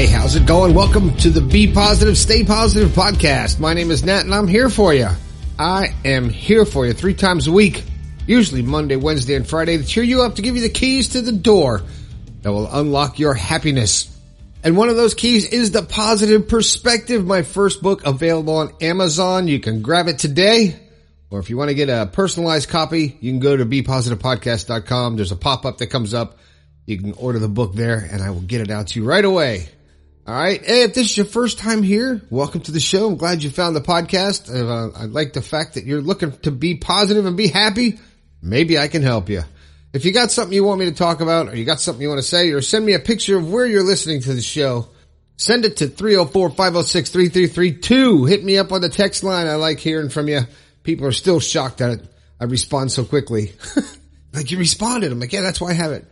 Hey, how's it going? Welcome to the Be Positive, Stay Positive podcast. My name is Nat and I'm here for you. I am here for you three times a week, usually Monday, Wednesday, and Friday to cheer you up to give you the keys to the door that will unlock your happiness. And one of those keys is the positive perspective, my first book available on Amazon. You can grab it today. Or if you want to get a personalized copy, you can go to bepositivepodcast.com. There's a pop-up that comes up you can order the book there and I will get it out to you right away. All right. Hey, if this is your first time here, welcome to the show. I'm glad you found the podcast. Uh, I like the fact that you're looking to be positive and be happy. Maybe I can help you. If you got something you want me to talk about or you got something you want to say or send me a picture of where you're listening to the show, send it to 304-506-3332. Hit me up on the text line. I like hearing from you. People are still shocked that I respond so quickly. like you responded. I'm like, yeah, that's why I have it.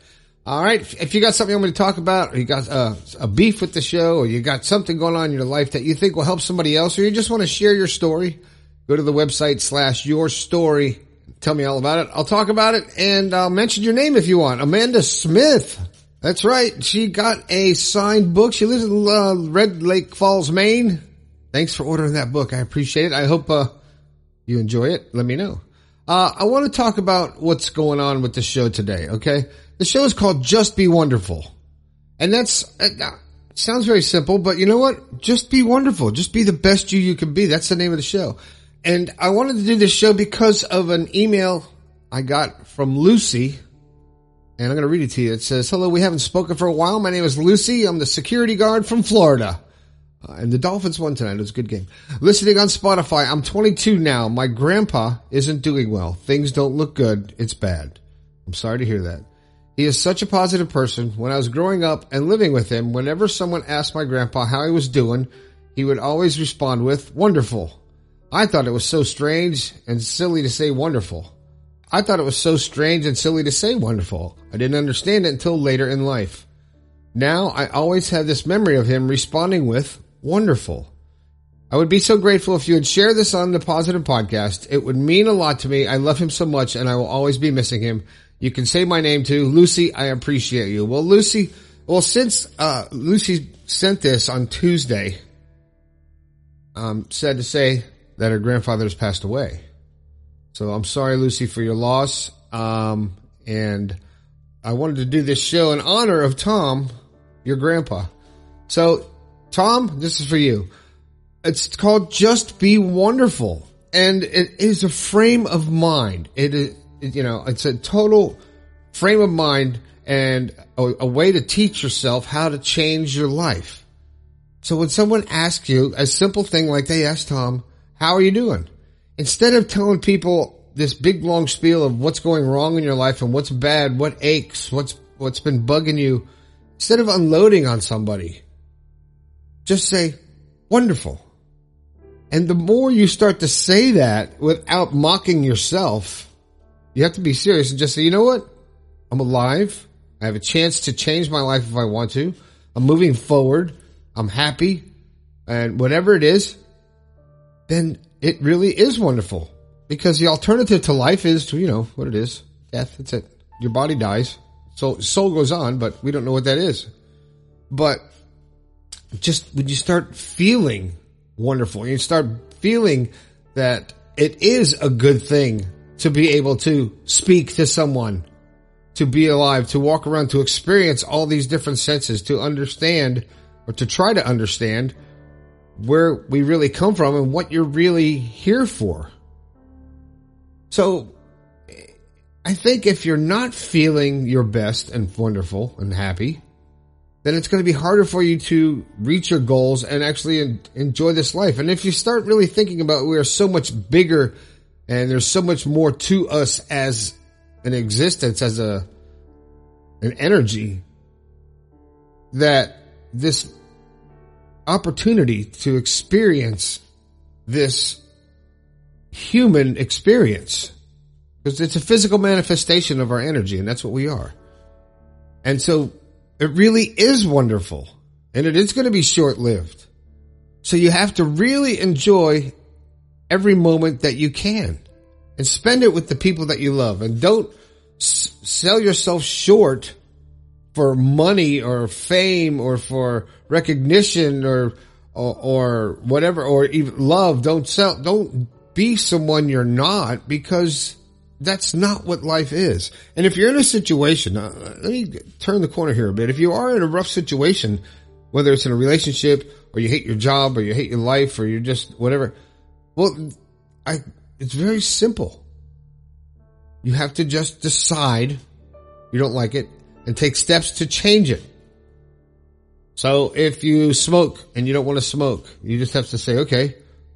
All right. If you got something you want me to talk about, or you got uh, a beef with the show, or you got something going on in your life that you think will help somebody else, or you just want to share your story, go to the website slash your story. Tell me all about it. I'll talk about it and I'll mention your name if you want. Amanda Smith. That's right. She got a signed book. She lives in uh, Red Lake Falls, Maine. Thanks for ordering that book. I appreciate it. I hope uh, you enjoy it. Let me know. Uh, I want to talk about what's going on with the show today. Okay. The show is called Just Be Wonderful. And that's, uh, sounds very simple, but you know what? Just be wonderful. Just be the best you you can be. That's the name of the show. And I wanted to do this show because of an email I got from Lucy. And I'm going to read it to you. It says, hello, we haven't spoken for a while. My name is Lucy. I'm the security guard from Florida. Uh, and the Dolphins won tonight. It was a good game. Listening on Spotify. I'm 22 now. My grandpa isn't doing well. Things don't look good. It's bad. I'm sorry to hear that. He is such a positive person. When I was growing up and living with him, whenever someone asked my grandpa how he was doing, he would always respond with, wonderful. I thought it was so strange and silly to say wonderful. I thought it was so strange and silly to say wonderful. I didn't understand it until later in life. Now I always have this memory of him responding with wonderful. I would be so grateful if you would share this on the positive podcast. It would mean a lot to me. I love him so much and I will always be missing him. You can say my name too. Lucy, I appreciate you. Well, Lucy, well, since, uh, Lucy sent this on Tuesday, um, said to say that her grandfather has passed away. So I'm sorry, Lucy, for your loss. Um, and I wanted to do this show in honor of Tom, your grandpa. So Tom, this is for you. It's called Just Be Wonderful. And it is a frame of mind. It is, you know, it's a total frame of mind and a, a, way to teach yourself how to change your life. So when someone asks you a simple thing like they asked Tom, how are you doing? Instead of telling people this big long spiel of what's going wrong in your life and what's bad, what aches, what's, what's been bugging you, instead of unloading on somebody, just say, wonderful. And the more you start to say that without mocking yourself, you have to be serious and just say, you know what? I'm alive. I have a chance to change my life if I want to. I'm moving forward. I'm happy. And whatever it is, then it really is wonderful. Because the alternative to life is to, you know, what it is. Death. That's it. Your body dies. So soul goes on, but we don't know what that is. But just when you start feeling wonderful, you start feeling that it is a good thing to be able to speak to someone, to be alive, to walk around, to experience all these different senses, to understand or to try to understand where we really come from and what you're really here for. So I think if you're not feeling your best and wonderful and happy, then it's going to be harder for you to reach your goals and actually enjoy this life. And if you start really thinking about we are so much bigger and there's so much more to us as an existence, as a, an energy that this opportunity to experience this human experience because it's a physical manifestation of our energy and that's what we are. And so it really is wonderful and it is going to be short lived. So you have to really enjoy every moment that you can and spend it with the people that you love and don't s- sell yourself short for money or fame or for recognition or, or, or whatever, or even love. Don't sell, don't be someone you're not because that's not what life is. And if you're in a situation, uh, let me turn the corner here a bit. If you are in a rough situation, whether it's in a relationship or you hate your job or you hate your life or you're just whatever, well, I, it's very simple. You have to just decide you don't like it and take steps to change it. So if you smoke and you don't want to smoke, you just have to say, okay,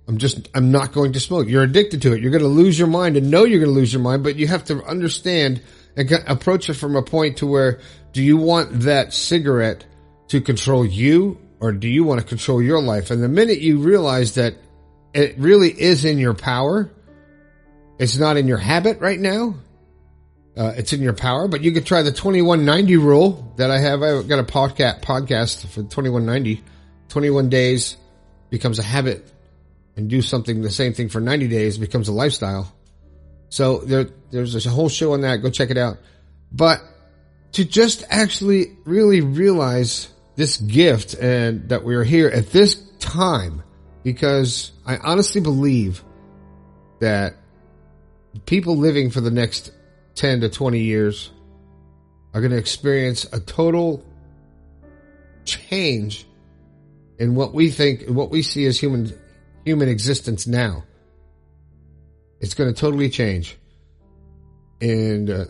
I'm just, I'm not going to smoke. You're addicted to it. You're going to lose your mind and know you're going to lose your mind, but you have to understand and approach it from a point to where do you want that cigarette to control you or do you want to control your life? And the minute you realize that it really is in your power, it's not in your habit right now. Uh, it's in your power, but you could try the 2190 rule that I have. I've got a podcast, podcast for 2190. 21 days becomes a habit and do something the same thing for 90 days becomes a lifestyle. So there, there's a whole show on that. Go check it out. But to just actually really realize this gift and that we are here at this time, because I honestly believe that people living for the next 10 to 20 years are going to experience a total change in what we think, what we see as human human existence now. It's going to totally change. And uh,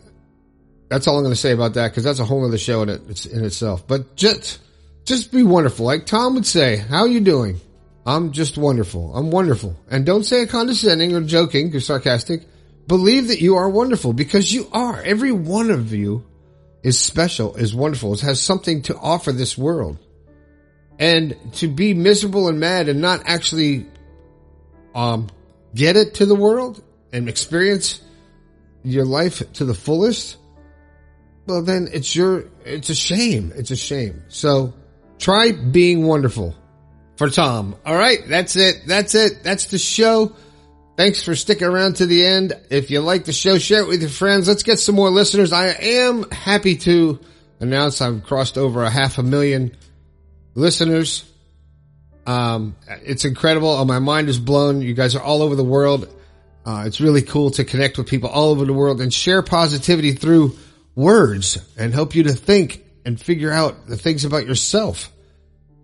that's all I'm going to say about that because that's a whole other show in, it, in itself. But just, just be wonderful. Like Tom would say, how are you doing? I'm just wonderful. I'm wonderful. And don't say it condescending or joking or sarcastic. Believe that you are wonderful because you are. Every one of you is special, is wonderful, has something to offer this world. And to be miserable and mad and not actually um, get it to the world and experience your life to the fullest, well, then it's your, it's a shame. It's a shame. So try being wonderful for Tom. All right. That's it. That's it. That's the show. Thanks for sticking around to the end. If you like the show, share it with your friends. Let's get some more listeners. I am happy to announce I've crossed over a half a million listeners. Um, it's incredible. Oh, my mind is blown. You guys are all over the world. Uh, it's really cool to connect with people all over the world and share positivity through words and help you to think and figure out the things about yourself.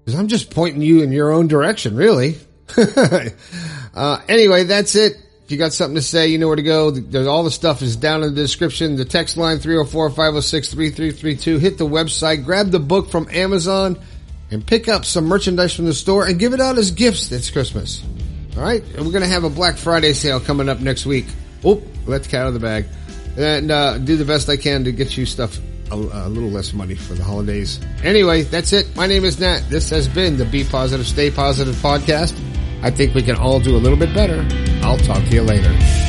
Because I'm just pointing you in your own direction, really. uh, anyway, that's it. If you got something to say, you know where to go. There's, all the stuff is down in the description. The text line 304-506-3332. Hit the website. Grab the book from Amazon and pick up some merchandise from the store and give it out as gifts this Christmas. All right, and we're to have a Black Friday sale coming up next week. Oh, let the cat out of the bag, and uh, do the best I can to get you stuff a, a, little less money for the holidays. Anyway, that's it. My name is Nat. This has been the Be Positive, Stay Positive podcast. I think we can all do a little bit better. I'll talk to you later.